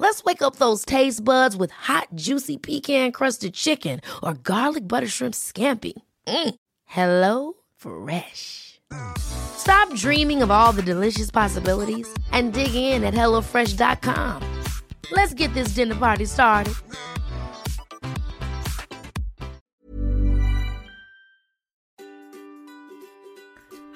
Let's wake up those taste buds with hot, juicy pecan crusted chicken or garlic butter shrimp scampi. Mm. Hello Fresh. Stop dreaming of all the delicious possibilities and dig in at HelloFresh.com. Let's get this dinner party started.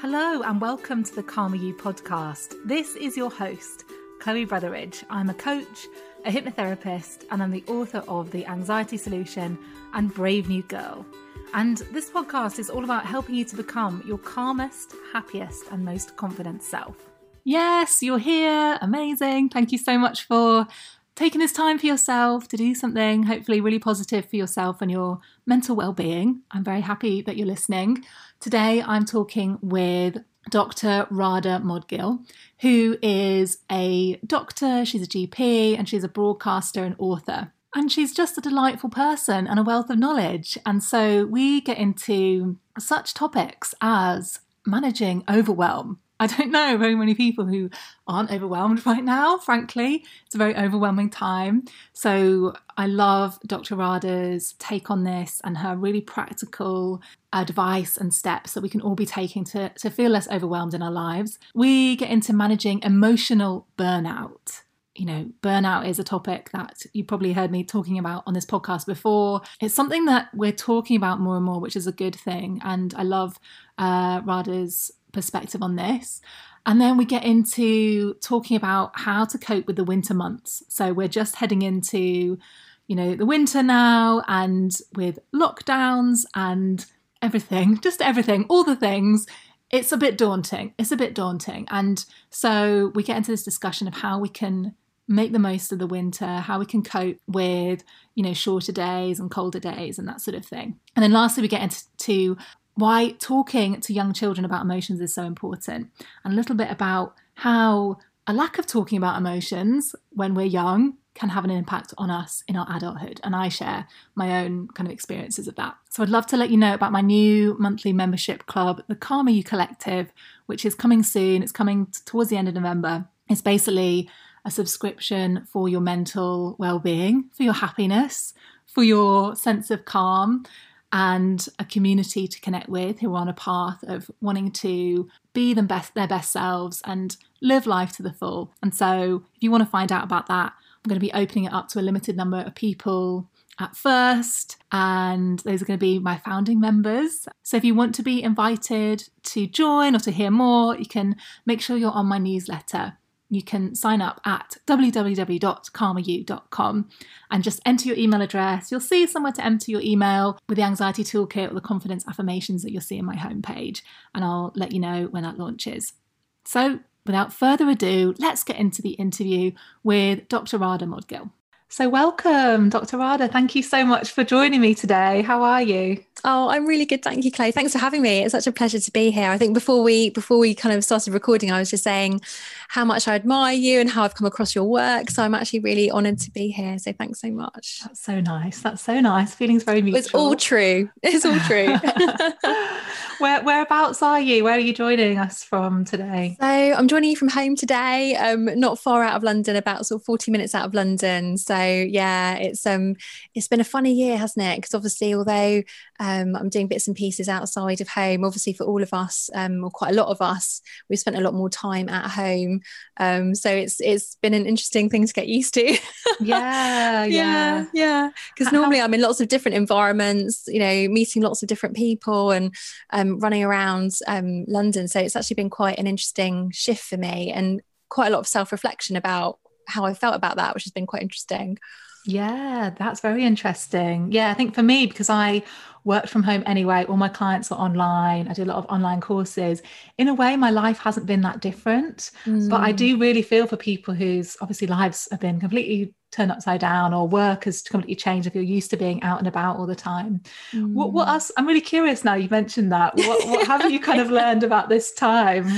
Hello, and welcome to the Calmer You podcast. This is your host. Chloe Brotheridge. I'm a coach, a hypnotherapist, and I'm the author of The Anxiety Solution and Brave New Girl. And this podcast is all about helping you to become your calmest, happiest, and most confident self. Yes, you're here. Amazing. Thank you so much for taking this time for yourself to do something hopefully really positive for yourself and your mental well-being. I'm very happy that you're listening. Today I'm talking with Dr. Radha Modgil, who is a doctor, she's a GP, and she's a broadcaster and author. And she's just a delightful person and a wealth of knowledge. And so we get into such topics as managing overwhelm, I don't know very many people who aren't overwhelmed right now, frankly. It's a very overwhelming time. So I love Dr. Radha's take on this and her really practical advice and steps that we can all be taking to, to feel less overwhelmed in our lives. We get into managing emotional burnout you know, burnout is a topic that you probably heard me talking about on this podcast before. It's something that we're talking about more and more, which is a good thing. And I love uh, Radha's perspective on this. And then we get into talking about how to cope with the winter months. So we're just heading into, you know, the winter now and with lockdowns and everything, just everything, all the things. It's a bit daunting. It's a bit daunting. And so we get into this discussion of how we can make the most of the winter, how we can cope with, you know, shorter days and colder days and that sort of thing. And then lastly, we get into why talking to young children about emotions is so important, and a little bit about how a lack of talking about emotions when we're young can have an impact on us in our adulthood. And I share my own kind of experiences of that. So I'd love to let you know about my new monthly membership club, the Calmer You Collective, which is coming soon. It's coming towards the end of November. It's basically a subscription for your mental well being, for your happiness, for your sense of calm and a community to connect with who are on a path of wanting to be them best, their best selves and live life to the full. And so, if you want to find out about that, I'm going to be opening it up to a limited number of people at first, and those are going to be my founding members. So, if you want to be invited to join or to hear more, you can make sure you're on my newsletter you can sign up at www.calmeryou.com and just enter your email address. You'll see somewhere to enter your email with the anxiety toolkit or the confidence affirmations that you'll see in my homepage, and I'll let you know when that launches. So, without further ado, let's get into the interview with Dr. Radha Modgil. So, welcome, Dr. Radha. Thank you so much for joining me today. How are you? Oh, I'm really good. Thank you, Chloe. Thanks for having me. It's such a pleasure to be here. I think before we before we kind of started recording, I was just saying how much I admire you and how I've come across your work. So I'm actually really honoured to be here. So thanks so much. That's so nice. That's so nice. Feelings very mutual. It's all true. It's all true. Where whereabouts are you? Where are you joining us from today? So I'm joining you from home today. Um, not far out of London, about sort of 40 minutes out of London. So yeah, it's um it's been a funny year, hasn't it? Because obviously, although um, I'm doing bits and pieces outside of home, obviously for all of us, um, or quite a lot of us, we've spent a lot more time at home. Um, so it's it's been an interesting thing to get used to. yeah, yeah, yeah. Because normally I'm in lots of different environments, you know, meeting lots of different people and um, running around um, London. So it's actually been quite an interesting shift for me and quite a lot of self reflection about how I felt about that, which has been quite interesting. Yeah, that's very interesting. Yeah, I think for me, because I worked from home anyway. All my clients are online. I do a lot of online courses. In a way, my life hasn't been that different. Mm. But I mm. do really feel for people whose obviously lives have been completely turned upside down or work has completely changed if you're used to being out and about all the time. Mm. What, what mm. else? I'm really curious now you mentioned that. What, what have you kind of learned about this time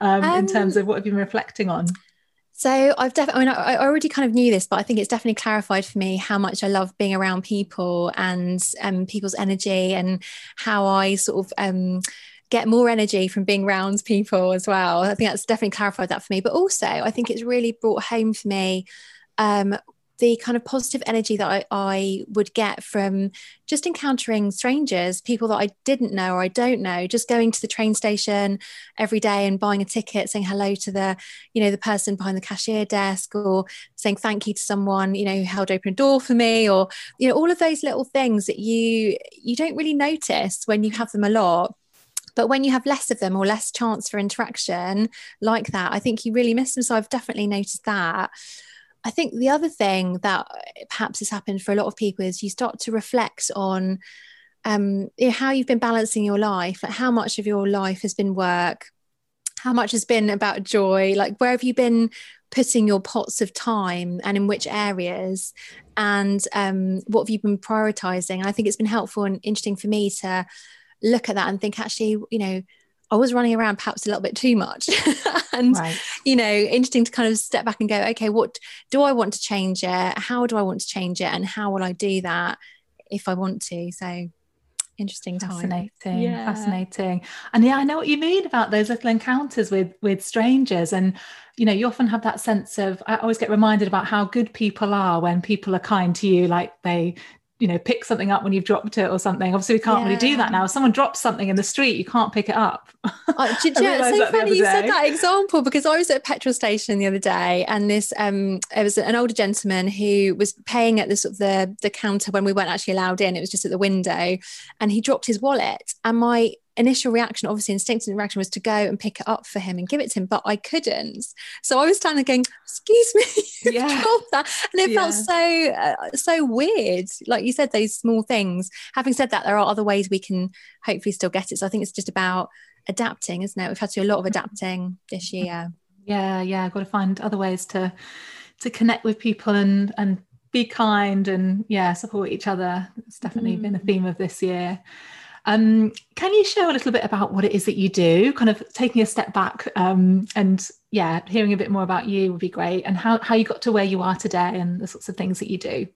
um, um, in terms of what have you been reflecting on? So I've definitely, I, mean, I already kind of knew this, but I think it's definitely clarified for me how much I love being around people and um, people's energy and how I sort of um, get more energy from being around people as well. I think that's definitely clarified that for me. But also, I think it's really brought home for me um, the kind of positive energy that I, I, would get from just encountering strangers, people that I didn't know or I don't know, just going to the train station every day and buying a ticket, saying hello to the, you know, the person behind the cashier desk or saying thank you to someone, you know, who held open a door for me or, you know, all of those little things that you you don't really notice when you have them a lot. But when you have less of them or less chance for interaction like that, I think you really miss them. So I've definitely noticed that. I think the other thing that perhaps has happened for a lot of people is you start to reflect on um, you know, how you've been balancing your life, like how much of your life has been work, how much has been about joy, like where have you been putting your pots of time and in which areas, and um, what have you been prioritizing? And I think it's been helpful and interesting for me to look at that and think, actually, you know, I was running around perhaps a little bit too much. and, right. you know, interesting to kind of step back and go, okay, what do I want to change it? How do I want to change it? And how will I do that if I want to? So, interesting time. fascinating yeah. fascinating and yeah i know what you mean about those little encounters with with strangers and you know you often have that sense of i always get reminded about how good people are when people are kind to you like they you know pick something up when you've dropped it or something. Obviously we can't yeah. really do that now. If someone drops something in the street you can't pick it up. Do, do, it's so funny you said that example because i was at a petrol station the other day and this um it was an older gentleman who was paying at the sort of the the counter when we weren't actually allowed in. It was just at the window and he dropped his wallet and my initial reaction, obviously instinctive reaction, was to go and pick it up for him and give it to him, but I couldn't. So I was standing going, "Excuse me, yeah. that," and it yeah. felt so uh, so weird. Like you said, those small things. Having said that, there are other ways we can hopefully still get it. So I think it's just about adapting, isn't it? We've had to do a lot of adapting this year. Yeah, yeah, I've got to find other ways to to connect with people and and be kind and yeah support each other it's definitely mm. been a theme of this year um, can you share a little bit about what it is that you do? Kind of taking a step back um, and yeah, hearing a bit more about you would be great, and how how you got to where you are today and the sorts of things that you do.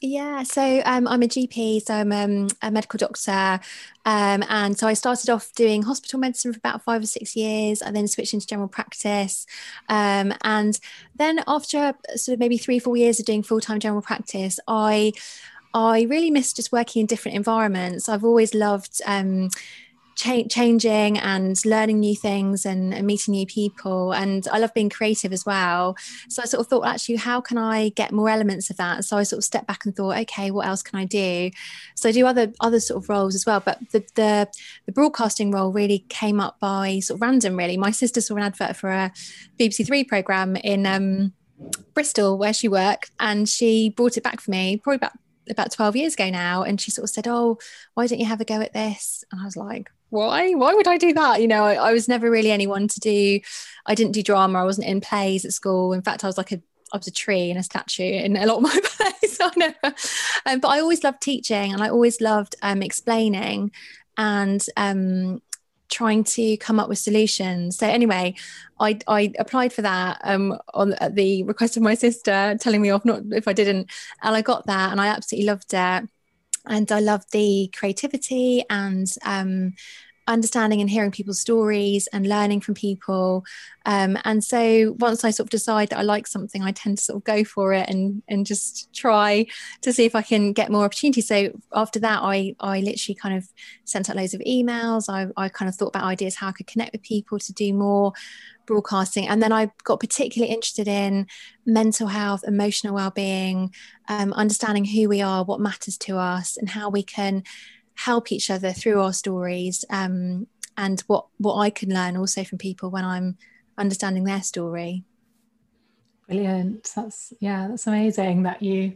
Yeah, so um, I'm a GP, so I'm um, a medical doctor. Um, and so I started off doing hospital medicine for about five or six years. I then switched into general practice. Um, and then after sort of maybe three, four years of doing full time general practice, I I really miss just working in different environments. I've always loved um, cha- changing and learning new things and, and, meeting new people. And I love being creative as well. So I sort of thought, actually, how can I get more elements of that? So I sort of stepped back and thought, okay, what else can I do? So I do other other sort of roles as well. But the the, the broadcasting role really came up by sort of random. Really, my sister saw an advert for a BBC Three program in. Um, Bristol, where she worked, and she brought it back for me probably about about 12 years ago now and she sort of said oh why don't you have a go at this? And i was like why? Why would i do that? You know I, I, was never really anyone to do i didn't do drama i wasn't in plays at school. In fact i was like a I was a tree and a statue in a lot of my plays. I never, um, but I always loved teaching and I always loved um, explaining. And um, trying to come up with solutions. So anyway, I, I applied for that um, on at the request of my sister, telling me off not if I didn't, and I got that, and I absolutely loved it. And I loved the creativity and um, understanding and hearing people's stories and learning from people. Um, and so once I sort of decide that I like something, I tend to sort of go for it and and just try to see if I can get more opportunities. So after that, I I literally kind of sent out loads of emails. I, I kind of thought about ideas how I could connect with people to do more broadcasting. And then I got particularly interested in mental health, emotional well-being, um, understanding who we are, what matters to us, and how we can help each other through our stories um, and what what I can learn also from people when I'm understanding their story. Brilliant. That's yeah, that's amazing that you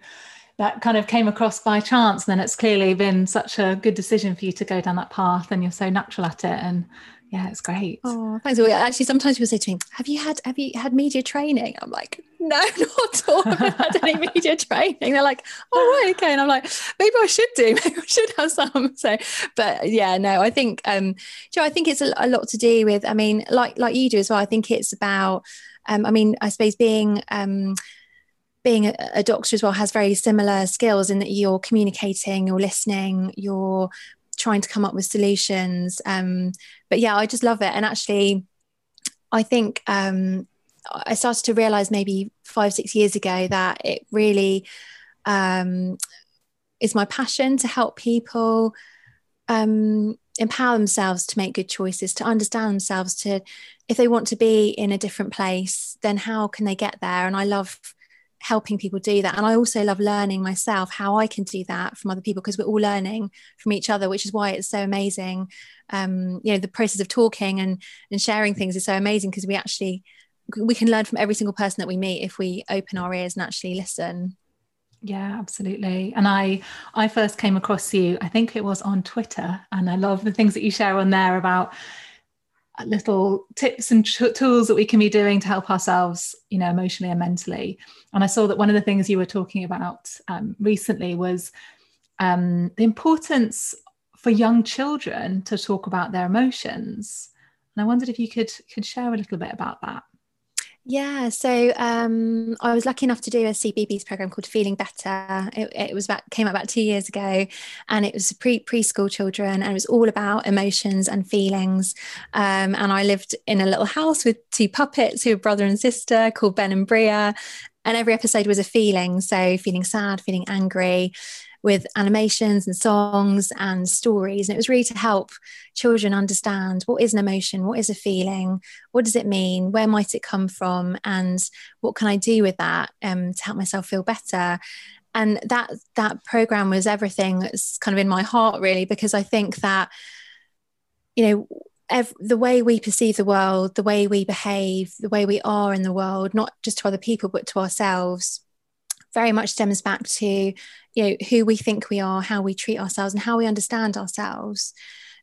that kind of came across by chance, And then it's clearly been such a good decision for you to go down that path and you're so natural at it. And yeah, it's great. Oh, thanks. Well, actually, sometimes people say to me, "Have you had Have you had media training?" I'm like, "No, not at all. I haven't had any media training." They're like, "Oh, right, okay," and I'm like, "Maybe I should do. Maybe I should have some." So, but yeah, no, I think, um, Joe, I think it's a, a lot to do with. I mean, like like you do as well. I think it's about. Um, I mean, I suppose being. Um, being a, a, doctor as well has very similar skills in that you're communicating, you're listening, you're trying to come up with solutions. Um, but yeah, I just love it. And actually, I think um, I started to realize maybe five, six years ago that it really um, is my passion to help people um, empower themselves to make good choices, to understand themselves, to if they want to be in a different place, then how can they get there? And I love helping people do that. And I also love learning myself how I can do that from other people because we're all learning from each other, which is why it's so amazing. Um, you know, the process of talking and and sharing things is so amazing because we actually we can learn from every single person that we meet if we open our ears and actually listen. Yeah, absolutely. And I I first came across you, I think it was on Twitter, and I love the things that you share on there about little tips and t- tools that we can be doing to help ourselves you know emotionally and mentally. And i saw that one of the things you were talking about um, recently was um, the importance for young children to talk about their emotions. And i wondered if you could could share a little bit about that yeah, so um, I was lucky enough to do a CBeebies program called Feeling Better. It, it, was about came out about two years ago, and it was pre preschool children, and it was all about emotions and feelings. Um, and I lived in a little house with two puppets who were brother and sister called Ben and Bria, and every episode was a feeling. So feeling sad, feeling angry, with animations and songs and stories. And it was really to help children understand what is an emotion, what is a feeling, what does it mean, where might it come from, and what can I do with that um, to help myself feel better. And that that program was everything that's kind of in my heart, really, because I think that you know Every, the way we perceive the world, the way we behave, the way we are in the world, not just to other people, but to ourselves, very much stems back to you know who we think we are how we treat ourselves and how we understand ourselves.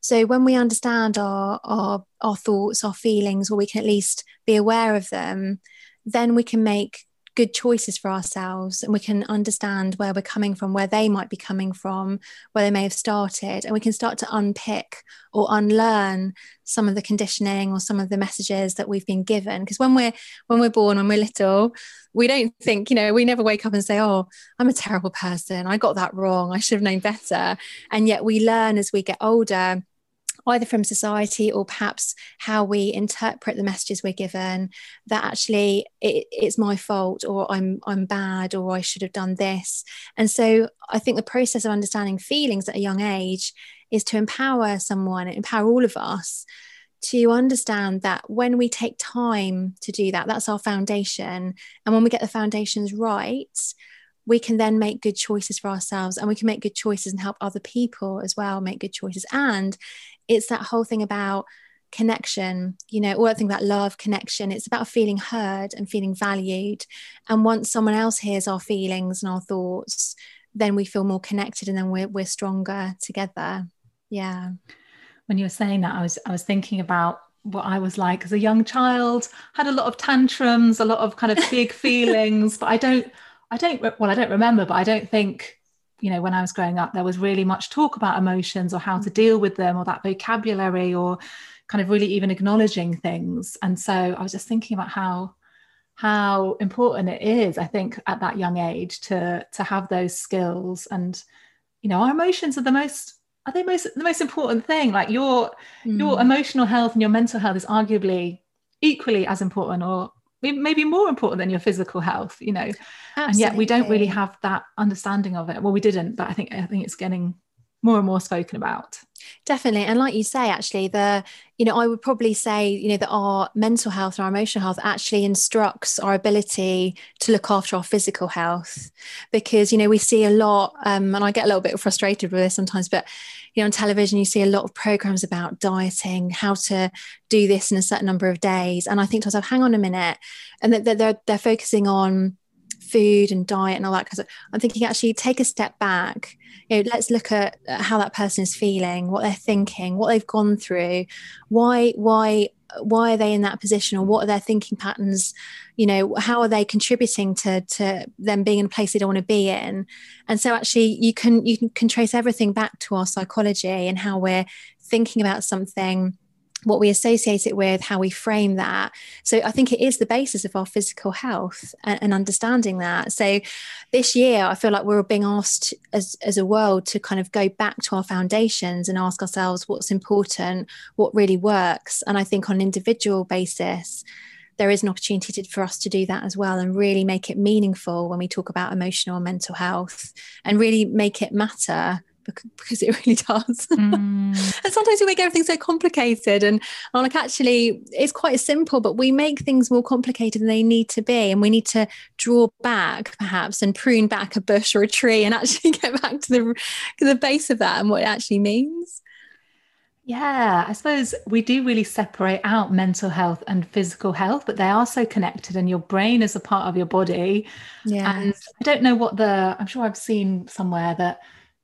So when we understand our our our thoughts our feelings or we can at least be aware of them then we can make good choices for ourselves and we can understand where we're coming from where they might be coming from where they may have started and we can start to unpick or unlearn some of the conditioning or some of the messages that we've been given. Because when we're when we're born when we're little we don't think you know we never wake up and say oh i'm a terrible person. I got that wrong. I should have known better. And yet we learn as we get older either from society or perhaps how we interpret the messages we're given that actually it, it's my fault or I'm I'm bad or I should have done this. And so I think the process of understanding feelings at a young age is to empower someone, empower all of us to understand that when we take time to do that, that's our foundation. And when we get the foundations right, we can then make good choices for ourselves and we can make good choices and help other people as well make good choices. And it's that whole thing about connection you know all that thing about love connection. It's about feeling heard and feeling valued. And once someone else hears our feelings and our thoughts then we feel more connected and then we're, we're stronger together. Yeah. When you were saying that i was i was thinking about what i was like as a young child. Had a lot of tantrums a lot of kind of big feelings but i don't i don't well i don't remember but i don't think you know when i was growing up there was really much talk about emotions or how to deal with them or that vocabulary or kind of really even acknowledging things. And so i was just thinking about how how important it is i think at that young age to to have those skills. And you know our emotions are the most are they most the most important thing? Like your mm. your emotional health and your mental health is arguably equally as important or maybe more important than your physical health you know? Absolutely. and yet we don't really have that understanding of it. Well we didn't but i think i think it's getting more and more spoken about. Definitely. And like you say actually the you know i would probably say you know that our mental health and our emotional health actually instructs our ability to look after our physical health. Because you know we see a lot um, and i get a little bit frustrated with this sometimes but on television you see a lot of programs about dieting how to do this in a certain number of days. And i think to myself hang on a minute. And that they're, they're focusing on food and diet and all that because i'm thinking actually take a step back. You know let's look at how that person is feeling what they're thinking what they've gone through. Why why why are they in that position or what are their thinking patterns? You know how are they contributing to to them being in a place they don't want to be in? And so actually you can you can, can trace everything back to our psychology and how we're thinking about something what we associate it with, how we frame that. So I think it is the basis of our physical health and, and, understanding that. So this year, I feel like we're being asked as, as a world to kind of go back to our foundations and ask ourselves what's important, what really works. And I think on an individual basis, there is an opportunity to, for us to do that as well and really make it meaningful when we talk about emotional and mental health and really make it matter because it really does. Mm. and sometimes we make everything so complicated. And I'm like, actually, it's quite simple, but we make things more complicated than they need to be. And we need to draw back, perhaps, and prune back a bush or a tree and actually get back to the, to the base of that and what it actually means. Yeah, I suppose we do really separate out mental health and physical health, but they are so connected, and your brain is a part of your body. Yeah. And I don't know what the, I'm sure I've seen somewhere that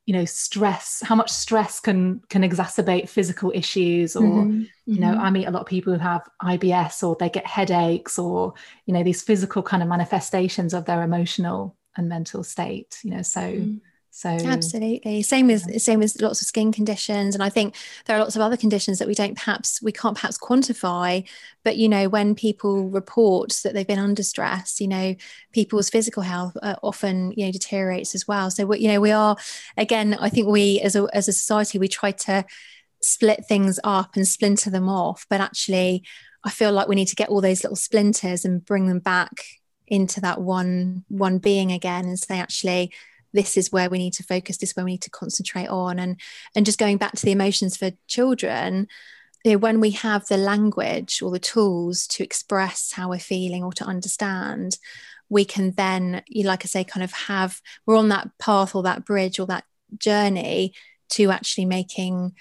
you know stress how much stress can can exacerbate physical issues or mm-hmm. you know mm-hmm. i meet a lot of people who have ibs or they get headaches or you know these physical kind of manifestations of their emotional and mental state you know so mm. So absolutely, same as same as lots of skin conditions, and I think there are lots of other conditions that we don't perhaps we can't perhaps quantify. But you know, when people report that they've been under stress, you know, people's physical health uh, often you know deteriorates as well. So you know, we are again, I think we as a as a society we try to split things up and splinter them off, but actually, I feel like we need to get all those little splinters and bring them back into that one one being again and say actually this is where we need to focus this is where we need to concentrate on. And and just going back to the emotions for children you know, when we have the language or the tools to express how we're feeling or to understand we can then you like i say kind of have we're on that path or that bridge or that journey to actually making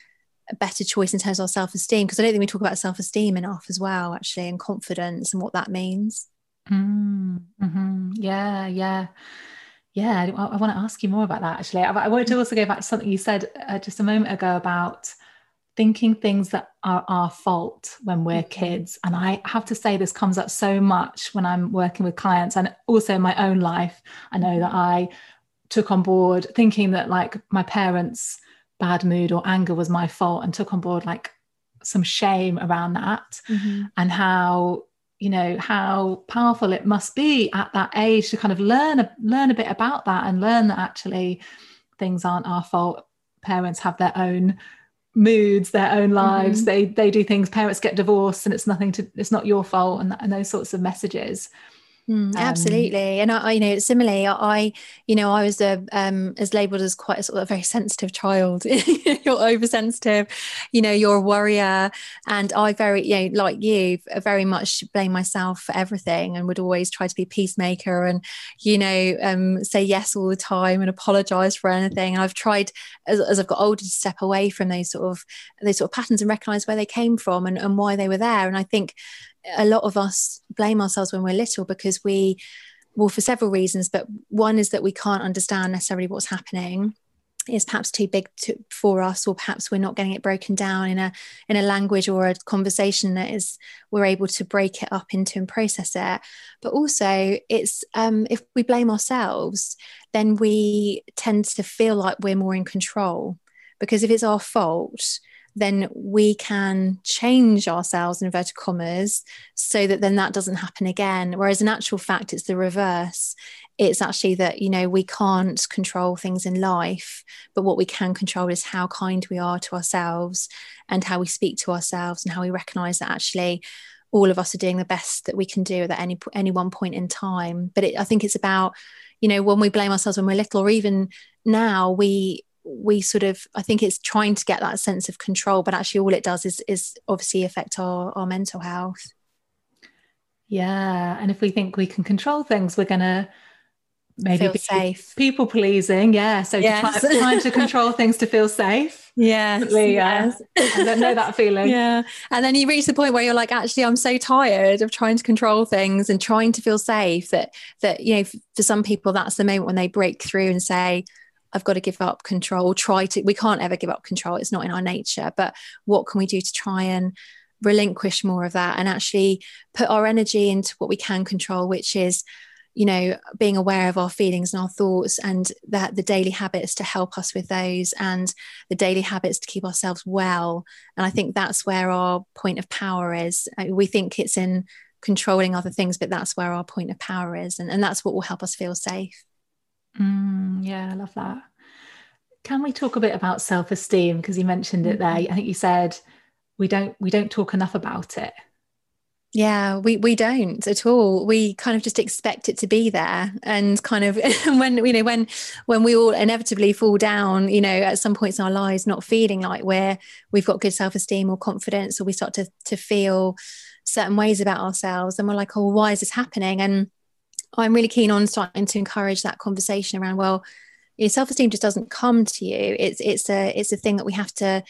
a better choice in terms of our self-esteem. Because i don't think we talk about self-esteem enough as well actually and confidence and what that means. Mm, mm-hmm. yeah yeah yeah, I, I, want to ask you more about that actually. I, I wanted to also go back to something you said uh, just a moment ago about thinking things that are our fault when we're mm-hmm. kids. And I have to say, this comes up so much when I'm working with clients and also in my own life. I know that I took on board thinking that like my parents' bad mood or anger was my fault and took on board like some shame around that mm-hmm. and how you know how powerful it must be at that age to kind of learn a, learn a bit about that and learn that actually things aren't our fault. Parents have their own moods their own lives. Mm-hmm. they they do things parents get divorced and it's nothing to it's not your fault and, and those sorts of messages Mm, um, absolutely, and I, you know, similarly, I, you know, I was a um, as labelled as quite a sort of a very sensitive child. you're oversensitive, you know, you're a worrier. and I very, you know, like you, very much blame myself for everything, and would always try to be peacemaker, and you know, um, say yes all the time and apologise for anything. And I've tried as, as I've got older to step away from those sort of those sort of patterns and recognise where they came from and, and why they were there. And I think a lot of us blame ourselves when we're little because we well for several reasons but one is that we can't understand necessarily what's happening. Is perhaps too big to, for us or perhaps we're not getting it broken down in a in a language or a conversation that is we're able to break it up into and process it. But also it's um, if we blame ourselves then we tend to feel like we're more in control. Because if it's our fault then we can change ourselves in inverted commas so that then that doesn't happen again. Whereas in actual fact, it's the reverse. It's actually that, you know, we can't control things in life, but what we can control is how kind we are to ourselves and how we speak to ourselves and how we recognize that actually all of us are doing the best that we can do at any any one point in time. But it, I think it's about, you know, when we blame ourselves when we're little, or even now, we we sort of i think it's trying to get that sense of control but actually all it does is is obviously affect our, our mental health yeah and if we think we can control things we're gonna maybe feel be safe people pleasing yeah so yes. try, trying to control things to feel safe Yes, yes. I don't know that feeling. yeah. And then you reach the point where you're like, actually, I'm so tired of trying to control things and trying to feel safe that that, you know, for some people that's the moment when they break through and say, I've got to give up control, try to we can't ever give up control. It's not in our nature. But what can we do to try and relinquish more of that and actually put our energy into what we can control, which is you know being aware of our feelings and our thoughts and that the daily habits to help us with those and the daily habits to keep ourselves well and i think that's where our point of power is uh, we think it's in controlling other things but that's where our point of power is and, and that's what will help us feel safe mm, yeah i love that can we talk a bit about self-esteem because you mentioned it there mm-hmm. i think you said we don't we don't talk enough about it yeah, we we don't at all. We kind of just expect it to be there, and kind of when you know when when we all inevitably fall down, you know, at some points in our lives, not feeling like we're we've got good self esteem or confidence, or we start to to feel certain ways about ourselves, and we're like, oh, why is this happening? And I'm really keen on starting to encourage that conversation around, well, your self esteem just doesn't come to you. It's it's a it's a thing that we have to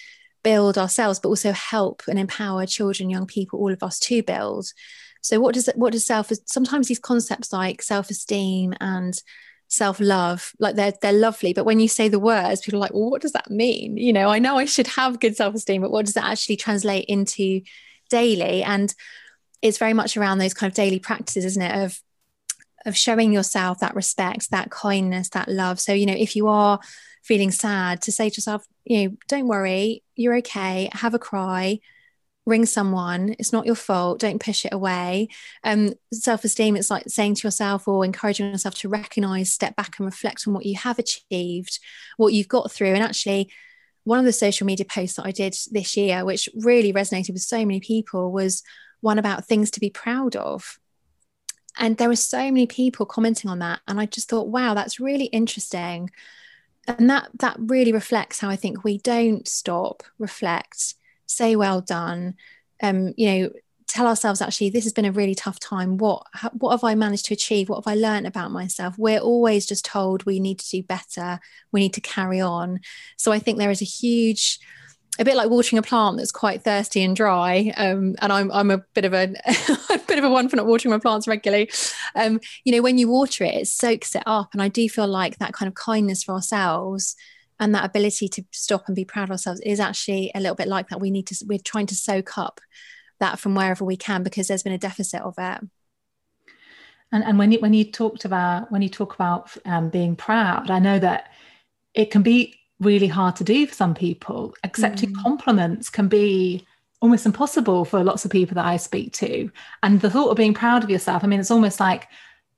build ourselves, but also help and empower children, young people, all of us to build. So what does what does self sometimes these concepts like self-esteem and self-love like they're they're lovely but when you say the words people are like well what does that mean you know i know i should have good self-esteem but what does that actually translate into daily and it's very much around those kind of daily practices isn't it of of showing yourself that respect that kindness that love. So you know if you are feeling sad to say to yourself you know don't worry you're okay have a cry ring someone it's not your fault don't push it away. Um self-esteem it's like saying to yourself or encouraging yourself to recognize step back and reflect on what you have achieved what you've got through. And actually one of the social media posts that i did this year which really resonated with so many people was one about things to be proud of and there were so many people commenting on that and i just thought wow that's really interesting and that that really reflects how I think we don't stop, reflect, say well done, um, you know, tell ourselves actually this has been a really tough time. What what have I managed to achieve? What have I learned about myself? We're always just told we need to do better, we need to carry on. So I think there is a huge a bit like watering a plant that's quite thirsty and dry. Um, and I'm I'm a bit of a, a bit of a one for not watering my plants regularly. Um, you know, when you water it, it soaks it up. And I do feel like that kind of kindness for ourselves and that ability to stop and be proud of ourselves is actually a little bit like that. We need to we're trying to soak up that from wherever we can because there's been a deficit of it. And and when you when you talked about when you talk about um, being proud, I know that it can be really hard to do for some people. Accepting mm. compliments can be almost impossible for lots of people that I speak to. And the thought of being proud of yourself, I mean, it's almost like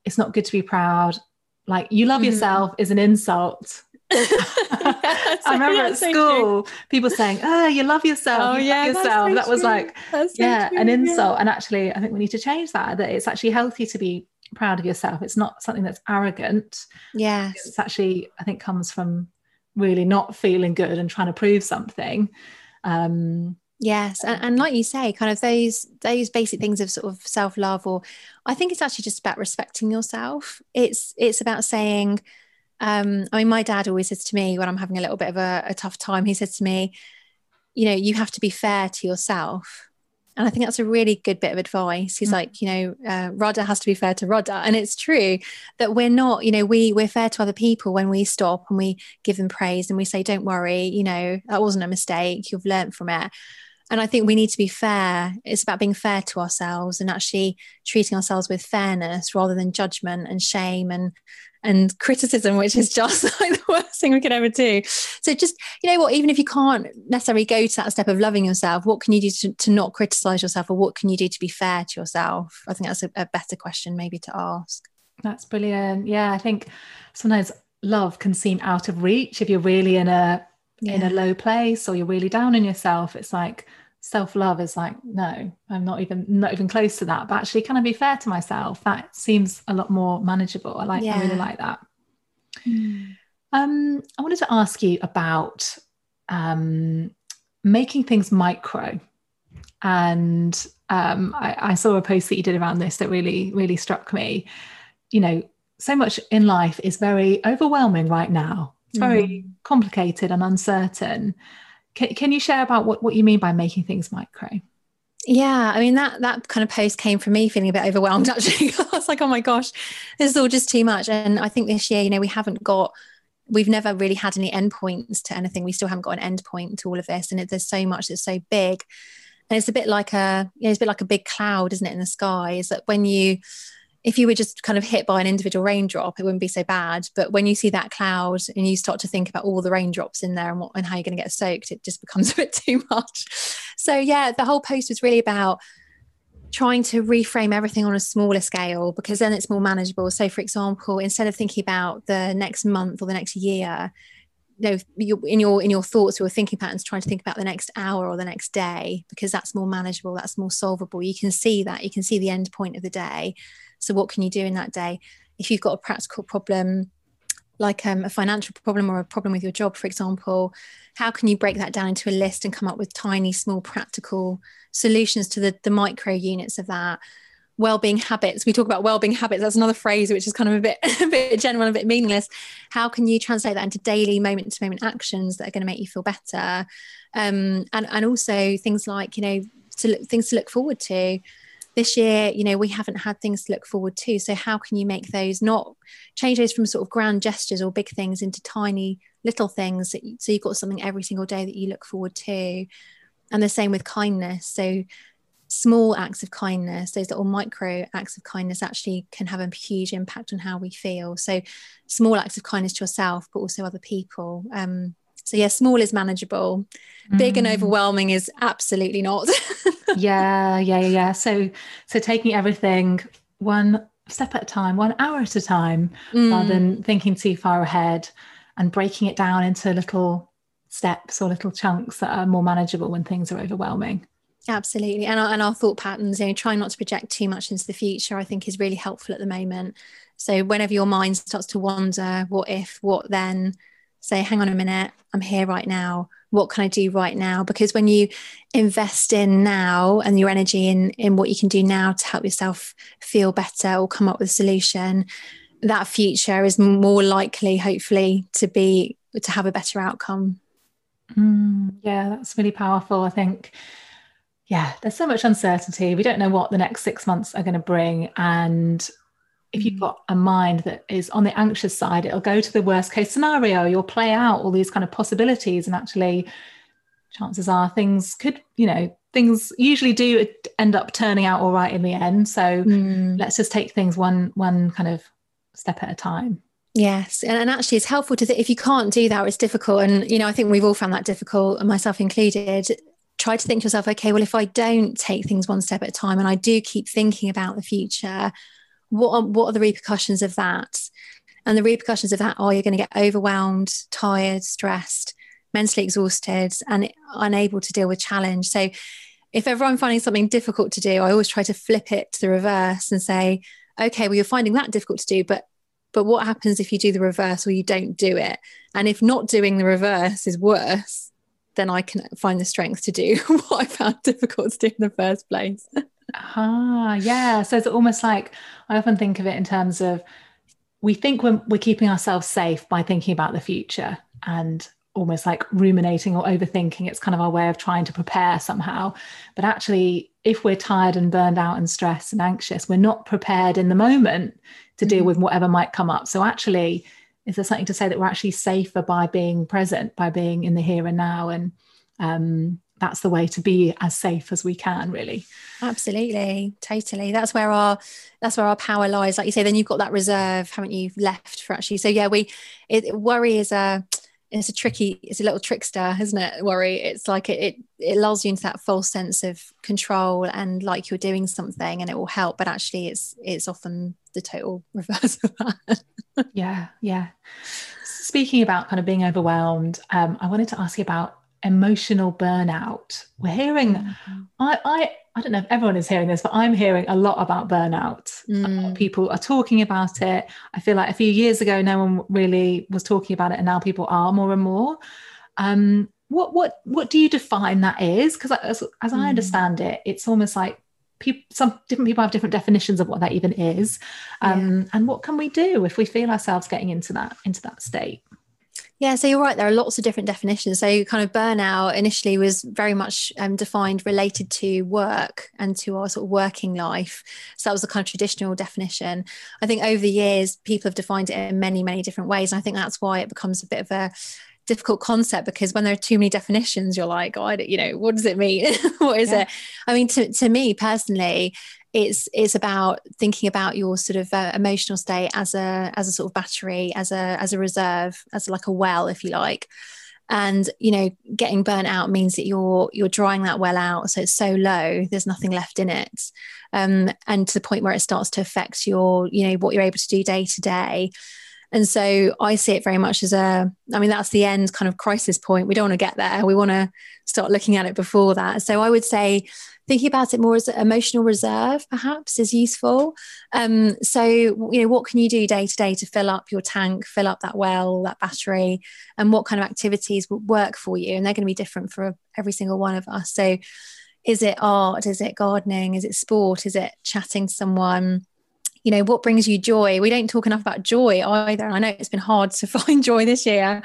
it's not good to be proud. Like you love mm. yourself is an insult. I remember at school so people saying, "Oh, you love yourself. Oh, you yeah, love yourself." So that was like, so yeah, true, an insult. Yeah. And actually, I think we need to change that. That it's actually healthy to be proud of yourself. It's not something that's arrogant. Yes, it's actually I think comes from really not feeling good and trying to prove something. Um yes and, and like you say kind of those those basic things of sort of self-love or i think it's actually just about respecting yourself. It's it's about saying um i mean my dad always says to me when i'm having a little bit of a, a tough time he says to me you know you have to be fair to yourself and I think that's a really good bit of advice. He's mm-hmm. like, you know, uh, Radha has to be fair to Radha. And it's true that we're not, you know, we we're fair to other people when we stop and we give them praise and we say, don't worry, you know, that wasn't a mistake. You've learned from it. And I think we need to be fair. It's about being fair to ourselves and actually treating ourselves with fairness rather than judgment and shame and and criticism, which is just like the worst thing we could ever do. So just, you know what, even if you can't necessarily go to that step of loving yourself, what can you do to, to not criticize yourself or what can you do to be fair to yourself? I think that's a, a better question maybe to ask. That's brilliant. Yeah, I think sometimes love can seem out of reach if you're really in a yeah. in a low place or you're really down on yourself. It's like self-love is like no i'm not even not even close to that. But actually can i be fair to myself? That seems a lot more manageable. I like yeah. i really like that. Mm. um i wanted to ask you about um making things micro. And um I, I saw a post that you did around this that really really struck me. You know so much in life is very overwhelming right now. It's very mm. complicated and uncertain can, can you share about what, what you mean by making things micro? Yeah, I mean that that kind of post came from me feeling a bit overwhelmed. Actually, I was like, "Oh my gosh, this is all just too much." And I think this year, you know, we haven't got, we've never really had any endpoints to anything. We still haven't got an endpoint to all of this, and it, there's so much that's so big, and it's a bit like a, you know, it's a bit like a big cloud, isn't it, in the sky? Is that when you if you were just kind of hit by an individual raindrop, it wouldn't be so bad. But when you see that cloud and you start to think about all the raindrops in there and what and how you're going to get soaked, it just becomes a bit too much. So yeah, the whole post was really about trying to reframe everything on a smaller scale because then it's more manageable. So for example, instead of thinking about the next month or the next year, you know, in your in your thoughts or thinking patterns, trying to think about the next hour or the next day because that's more manageable, that's more solvable. You can see that, you can see the end point of the day so, what can you do in that day? If you've got a practical problem, like um, a financial problem or a problem with your job, for example, how can you break that down into a list and come up with tiny, small, practical solutions to the, the micro units of that? well-being habits. We talk about well-being habits. That's another phrase which is kind of a bit a bit general a bit meaningless. How can you translate that into daily moment to moment actions that are going to make you feel better? Um, and and also things like you know to look, things to look forward to this year you know we haven't had things to look forward to. So how can you make those not change those from sort of grand gestures or big things into tiny little things? You, so you've got something every single day that you look forward to. And the same with kindness. So small acts of kindness those little micro acts of kindness actually can have a huge impact on how we feel. So small acts of kindness to yourself but also other people. Um, so yeah small is manageable mm. big and mm. overwhelming is absolutely not yeah yeah yeah so so taking everything one step at a time one hour at a time mm. rather than thinking too far ahead and breaking it down into little steps or little chunks that are more manageable when things are overwhelming absolutely and our, and our thought patterns you know trying not to project too much into the future i think is really helpful at the moment so whenever your mind starts to wander what if what then say, hang on a minute, I'm here right now. What can I do right now? Because when you invest in now and your energy in, in what you can do now to help yourself feel better or come up with a solution, that future is more likely, hopefully, to be to have a better outcome. Mm, yeah, that's really powerful. I think yeah, there's so much uncertainty. We don't know what the next six months are going to bring. And if you've mm. got a mind that is on the anxious side, it'll go to the worst case scenario. You'll play out all these kind of possibilities, and actually, chances are things could, you know, things usually do end up turning out all right in the end. So mm. let's just take things one one kind of step at a time. Yes, and, and actually, it's helpful to th- if you can't do that, or it's difficult. And you know, I think we've all found that difficult, myself included. Try to think to yourself, okay, well, if I don't take things one step at a time, and I do keep thinking about the future, what are, what are the repercussions of that? And the repercussions of that are you're going to get overwhelmed, tired, stressed, mentally exhausted, and unable to deal with challenge. So, if ever I'm finding something difficult to do, I always try to flip it to the reverse and say, okay, well, you're finding that difficult to do, but but what happens if you do the reverse or you don't do it? And if not doing the reverse is worse, then I can find the strength to do what I found difficult to do in the first place. Ah, yeah. So it's almost like I often think of it in terms of we think we're, we're keeping ourselves safe by thinking about the future and almost like ruminating or overthinking. It's kind of our way of trying to prepare somehow. But actually, if we're tired and burned out and stressed and anxious, we're not prepared in the moment to deal mm-hmm. with whatever might come up. So, actually, is there something to say that we're actually safer by being present, by being in the here and now? And um, that's the way to be as safe as we can really. Absolutely. Totally. That's where our that's where our power lies. Like you say then you've got that reserve haven't you left for actually so yeah we it, worry is a it's a tricky it's a little trickster isn't it worry? It's like it, it it lulls you into that false sense of control and like you're doing something and it will help but actually it's it's often the total reverse of that. Yeah yeah. Speaking about kind of being overwhelmed um, i wanted to ask you about emotional burnout. We're hearing, mm-hmm. I, I, I don't know if everyone is hearing this, but I'm hearing a lot about burnout. Mm. People are talking about it. I feel like a few years ago, no one really was talking about it, and now people are more and more. Um, what what what do you define that is? Because as, as mm. I understand it, it's almost like people, some different people have different definitions of what that even is. Um, yeah. And what can we do if we feel ourselves getting into that into that state? Yeah, so you're right. There are lots of different definitions. So, kind of burnout initially was very much um, defined related to work and to our sort of working life. So, that was the kind of traditional definition. I think over the years, people have defined it in many, many different ways. And I think that's why it becomes a bit of a difficult concept because when there are too many definitions, you're like, oh, I don't, you know, what does it mean? what is yeah. it? I mean, to, to me personally, it's it's about thinking about your sort of uh, emotional state as a as a sort of battery as a as a reserve as like a well if you like and you know getting burnt out means that you're you're drying that well out so it's so low there's nothing left in it um, and to the point where it starts to affect your you know what you're able to do day to day and so I see it very much as a, I mean, that's the end kind of crisis point. We don't want to get there. We want to start looking at it before that. So I would say thinking about it more as emotional reserve perhaps is useful. Um, so you know what can you do day to day to fill up your tank fill up that well that battery? And what kind of activities will work for you? And they're going to be different for every single one of us. So is it art? Is it gardening? Is it sport? Is it chatting to someone? You know what brings you joy? We don't talk enough about joy either i know it's been hard to find joy this year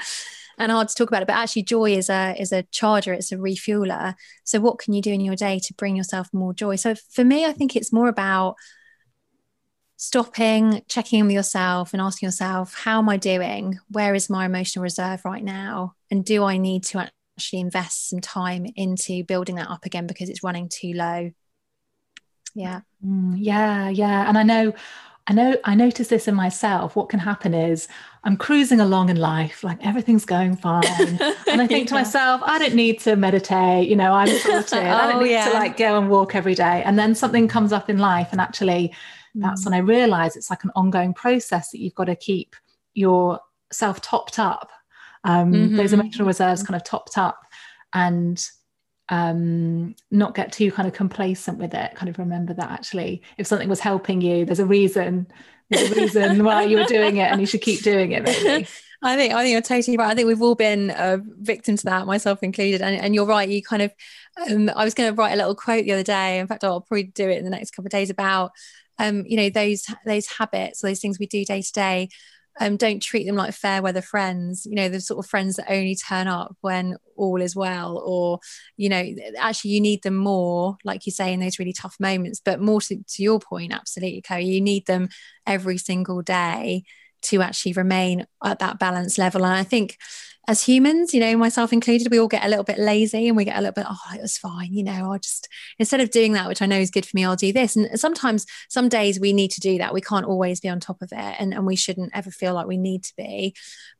and hard to talk about it but actually joy is a is a charger it's a refueler. So what can you do in your day to bring yourself more joy? So for me i think it's more about stopping checking in with yourself and asking yourself how am i doing? Where is my emotional reserve right now? And do i need to actually invest some time into building that up again because it's running too low? Yeah. Mm, yeah yeah. And i know I know I notice this in myself. What can happen is I'm cruising along in life, like everything's going fine. And I think to myself, I don't need to meditate, you know, I'm sorted. oh, I don't oh, need yeah. to like go and walk every day. And then something comes up in life, and actually that's mm. when I realize it's like an ongoing process that you've got to keep yourself topped up. Um, mm-hmm. Those emotional reserves kind of topped up. And um, not get too kind of complacent with it. Kind of remember that actually, if something was helping you, there's a reason. There's a reason why you were doing it, and you should keep doing it. Maybe. I think I think you're totally right. I think we've all been a victim to that, myself included. And, and you're right. You kind of, um, I was going to write a little quote the other day. In fact, I'll probably do it in the next couple of days about, um, you know, those those habits, those things we do day to day um, don't treat them like fair weather friends you know the sort of friends that only turn up when all is well or you know actually you need them more like you say in those really tough moments. But more to, to your point absolutely Chloe you need them every single day to actually remain at that balance level and I think as humans, you know, myself included, we all get a little bit lazy and we get a little bit, oh, it was fine, you know, I'll just, instead of doing that, which I know is good for me, I'll do this. And sometimes, some days we need to do that. We can't always be on top of it and, and we shouldn't ever feel like we need to be.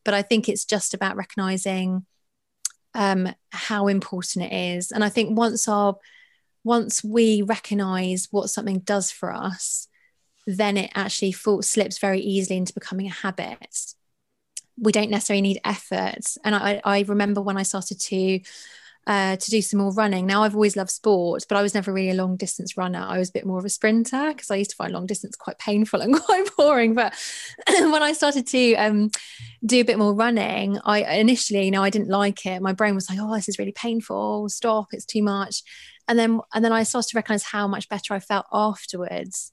But I think it's just about recognizing um, how important it is. And I think once our, once we recognize what something does for us, then it actually slips very easily into becoming a habit we don't necessarily need effort. And I, I remember when I started to uh, to do some more running. Now I've always loved sport, but I was never really a long distance runner. I was a bit more of a sprinter because I used to find long distance quite painful and quite boring. But when I started to um, do a bit more running, I initially, you know, I didn't like it. My brain was like, "Oh, this is really painful. Stop! It's too much." And then, and then I started to recognize how much better I felt afterwards.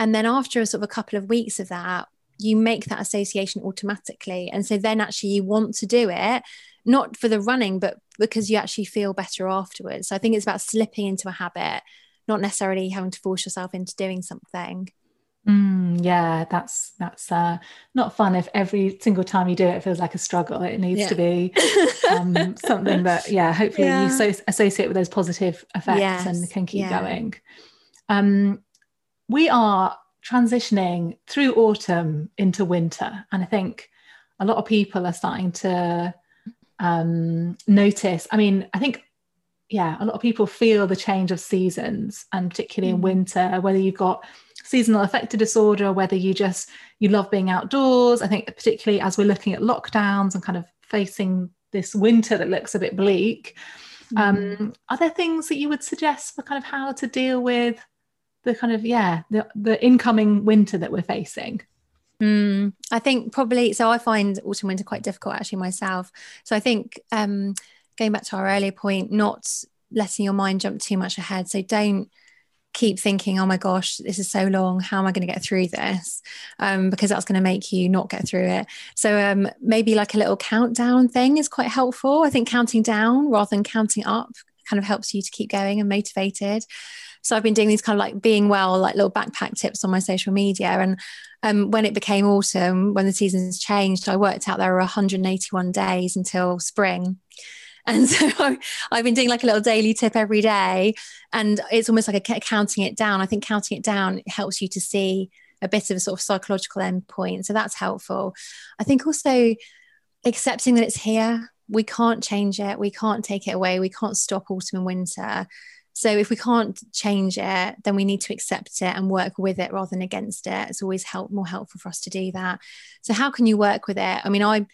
And then after a sort of a couple of weeks of that, you make that association automatically. And so then actually you want to do it, not for the running, but because you actually feel better afterwards. So I think it's about slipping into a habit, not necessarily having to force yourself into doing something. Mm, yeah, that's that's uh, not fun if every single time you do it, it feels like a struggle. It needs yeah. to be um, something that, yeah, hopefully yeah. you so associate with those positive effects yes. and can keep yeah. going. Um, we are transitioning through autumn into winter. And I think a lot of people are starting to um, notice. I mean, I think, yeah, a lot of people feel the change of seasons, and particularly mm. in winter, whether you've got seasonal affective disorder, whether you just you love being outdoors. I think particularly as we're looking at lockdowns and kind of facing this winter that looks a bit bleak. Mm. Um, are there things that you would suggest for kind of how to deal with the kind of yeah the the incoming winter that we're facing mm, i think probably so i find autumn winter quite difficult actually myself so i think um going back to our earlier point not letting your mind jump too much ahead so don't keep thinking, oh my gosh, this is so long. How am I going to get through this? Um, because that's going to make you not get through it. So um, maybe like a little countdown thing is quite helpful. I think counting down rather than counting up kind of helps you to keep going and motivated. So I've been doing these kind of like being well, like little backpack tips on my social media. And um, when it became autumn, when the seasons changed, I worked out there were 181 days until spring. And so I've been doing like a little daily tip every day. And it's almost like a counting it down. I think counting it down helps you to see a bit of a sort of psychological endpoint. So that's helpful. I think also accepting that it's here. We can't change it. We can't take it away. We can't stop autumn and winter. So if we can't change it, then we need to accept it and work with it rather than against it. It's always help more helpful for us to do that. So how can you work with it? I mean, I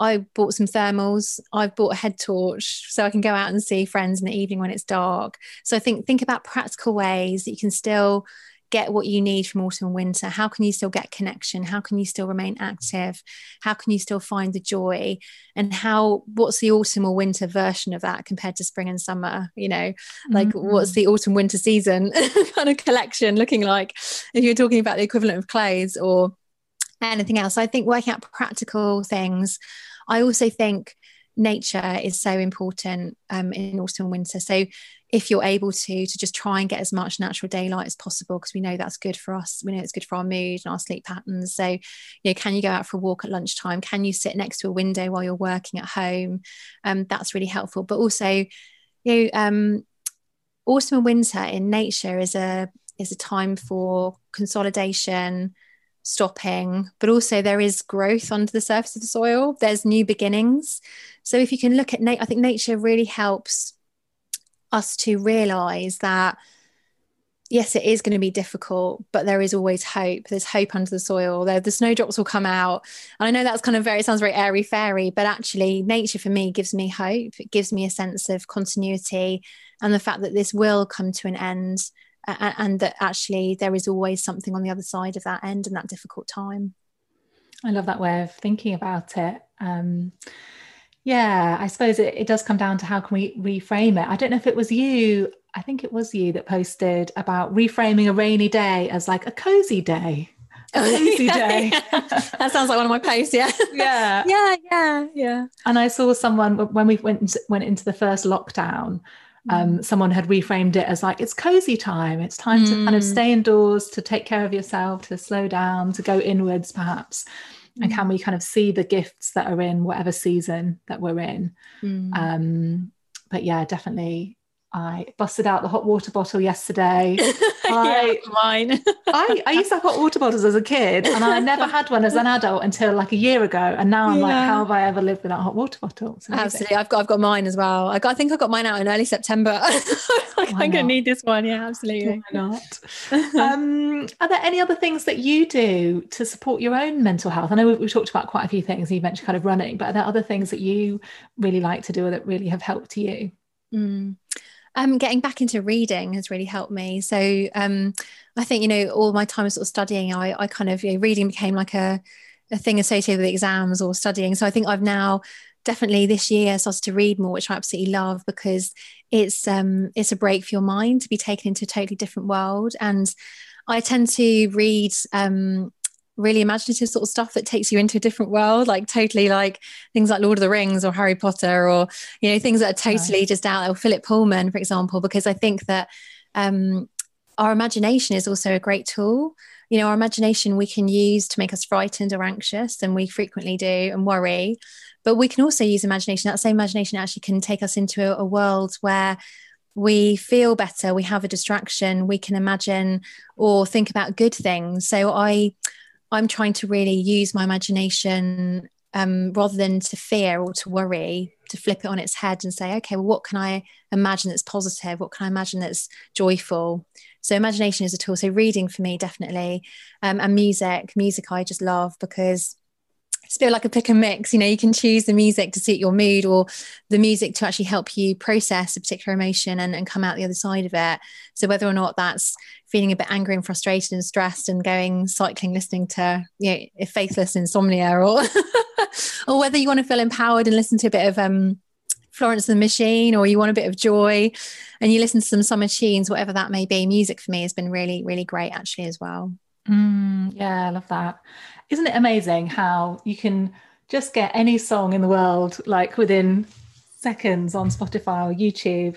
I bought some thermals. I've bought a head torch so I can go out and see friends in the evening when it's dark. So I think think about practical ways that you can still get what you need from autumn and winter? How can you still get connection? How can you still remain active? How can you still find the joy? And how what's the autumn or winter version of that compared to spring and summer? You know, like mm-hmm. what's the autumn winter season kind of collection looking like if you're talking about the equivalent of clothes or anything else? I think working out practical things. I also think nature is so important um, in autumn and winter. So if you're able to to just try and get as much natural daylight as possible because we know that's good for us. We know it's good for our mood and our sleep patterns. So you know can you go out for a walk at lunchtime? Can you sit next to a window while you're working at home? Um, that's really helpful. But also you know um, autumn and winter in nature is a is a time for consolidation stopping but also there is growth under the surface of the soil. There's new beginnings. So if you can look at nature i think nature really helps us to realize that yes it is going to be difficult but there is always hope. There's hope under the soil. The snowdrops will come out. And i know that's kind of very sounds very airy fairy but actually nature for me gives me hope. It gives me a sense of continuity and the fact that this will come to an end and, and that actually there is always something on the other side of that end and that difficult time. I love that way of thinking about it. Um, yeah, I suppose it, it does come down to how can we reframe it. I don't know if it was you, I think it was you that posted about reframing a rainy day as like a cozy day. A cozy day. that sounds like one of my posts, yeah. Yeah. yeah, yeah, yeah. And I saw someone when we went into, went into the first lockdown, um, mm. someone had reframed it as like it's cozy time. It's time mm. to kind of mm. stay indoors, to take care of yourself, to slow down, to go inwards, perhaps and can we kind of see the gifts that are in whatever season that we're in mm. um, but yeah definitely I busted out the hot water bottle yesterday. I, yeah, mine. I, I used to have hot water bottles as a kid and I never had one as an adult until like a year ago. And now I'm yeah. like, how have I ever lived without hot water bottles? Absolutely. I've got I've got mine as well. I, got, I think I got mine out in early September. like, I'm gonna need this one. Yeah, absolutely. Why not? um, are there any other things that you do to support your own mental health? I know we've, we've talked about quite a few things. You mentioned kind of running, but are there other things that you really like to do or that really have helped you? Mm um, getting back into reading has really helped me. So um, I think you know all my time sort of studying, I, I kind of you know, reading became like a a thing associated with exams or studying. So I think I've now definitely this year started to read more, which I absolutely love because it's um it's a break for your mind to be taken into a totally different world. And I tend to read um really imaginative sort of stuff that takes you into a different world, like totally like things like Lord of the Rings or Harry Potter or, you know, things that are totally right. just out there, or Philip Pullman, for example, because I think that um, our imagination is also a great tool. You know, our imagination we can use to make us frightened or anxious, and we frequently do and worry. But we can also use imagination. That same imagination actually can take us into a, a world where we feel better, we have a distraction, we can imagine or think about good things. So I I'm trying to really use my imagination um, rather than to fear or to worry, to flip it on its head and say, okay, well, what can I imagine that's positive? What can I imagine that's joyful? So, imagination is a tool. So, reading for me, definitely. Um, and music, music I just love because it's a bit like a pick and mix. You know, you can choose the music to suit your mood or the music to actually help you process a particular emotion and, and come out the other side of it. So whether or not that's feeling a bit angry and frustrated and stressed and going cycling, listening to you know, faithless insomnia or or whether you want to feel empowered and listen to a bit of um Florence and the Machine or you want a bit of joy and you listen to some summer tunes, whatever that may be, music for me has been really, really great actually as well. Mm, yeah, I love that. Isn't it amazing how you can just get any song in the world like within seconds on Spotify or YouTube?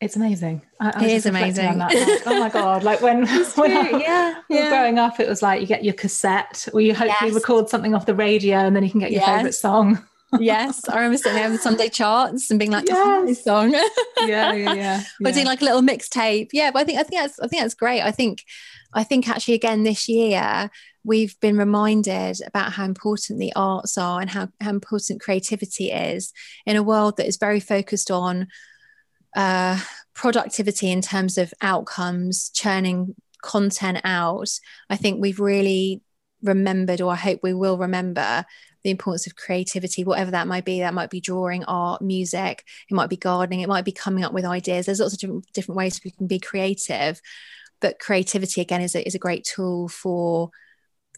It's amazing. I, I it is amazing. Like, oh my god! Like when, when I, yeah, yeah. growing up, it was like you get your cassette, or you hopefully yes. record something off the radio, and then you can get your yes. favorite song yes, I remember sitting there with Sunday charts and being like, yes. oh, this song. yeah, yeah, yeah. yeah. Or doing like a little mixtape. Yeah, but I think I think that's I think that's great. I think I think actually again this year we've been reminded about how important the arts are and how, how important creativity is in a world that is very focused on uh, productivity in terms of outcomes, churning content out. I think we've really remembered, or I hope we will remember, the importance of creativity, whatever that might be. That might be drawing, art, music, it might be gardening, it might be coming up with ideas. There's lots of different, different ways we can be creative. But creativity, again, is a, is a great tool for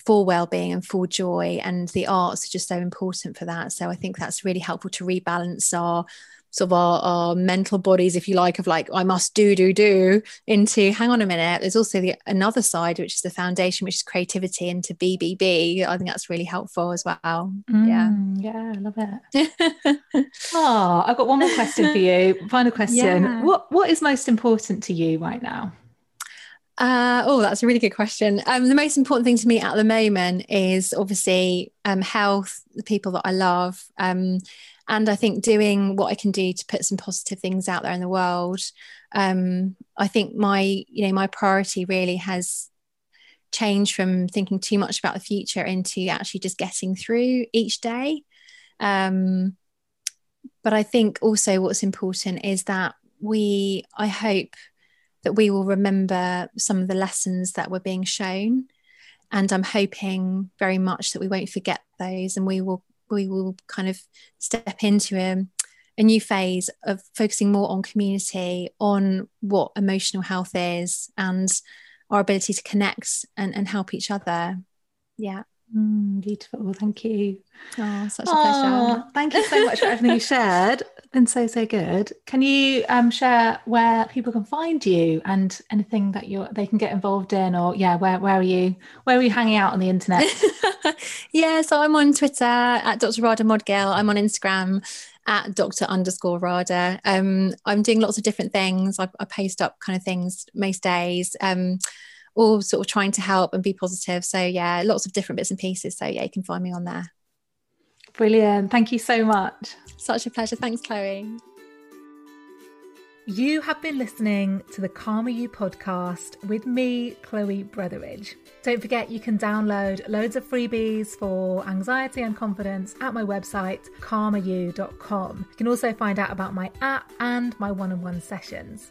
for well-being and for joy and the arts are just so important for that so i think that's really helpful to rebalance our sort of our, our mental bodies, if you like, of like, I must do, do, do, into hang on a minute. There's also the another side, which is the foundation, which is creativity into BBB. I think that's really helpful as well. Mm, yeah. Yeah, I love it. oh, I've got one more question for you. Final question. Yeah. What what is most important to you right now? Uh, oh, that's a really good question. Um, the most important thing to me at the moment is obviously um, health, the people that I love, um, and I think doing what I can do to put some positive things out there in the world. Um, I think my you know my priority really has changed from thinking too much about the future into actually just getting through each day. Um, but I think also what's important is that we, I hope that we will remember some of the lessons that were being shown. And I'm hoping very much that we won't forget those and we will we will kind of step into a, a new phase of focusing more on community, on what emotional health is, and our ability to connect and, and help each other. Yeah. Mm, beautiful. Thank you. Oh, such a pleasure. Thank you so much for everything you shared. Been so so good. Can you um, share where people can find you and anything that you they can get involved in, or yeah, where where are you where are you hanging out on the internet? yeah, so I'm on Twitter at Dr. Radha Modgil. I'm on Instagram at Dr. underscore Radha. Um, I'm doing lots of different things. I, I post up kind of things most days. Um, all sort of trying to help and be positive. So yeah, lots of different bits and pieces. So yeah, you can find me on there. Brilliant. Thank you so much. Such a pleasure. Thanks, Chloe. You have been listening to the Calmer You podcast with me, Chloe Brotheridge. Don't forget you can download loads of freebies for anxiety and confidence at my website, calmeryou.com. You can also find out about my app and my one on one sessions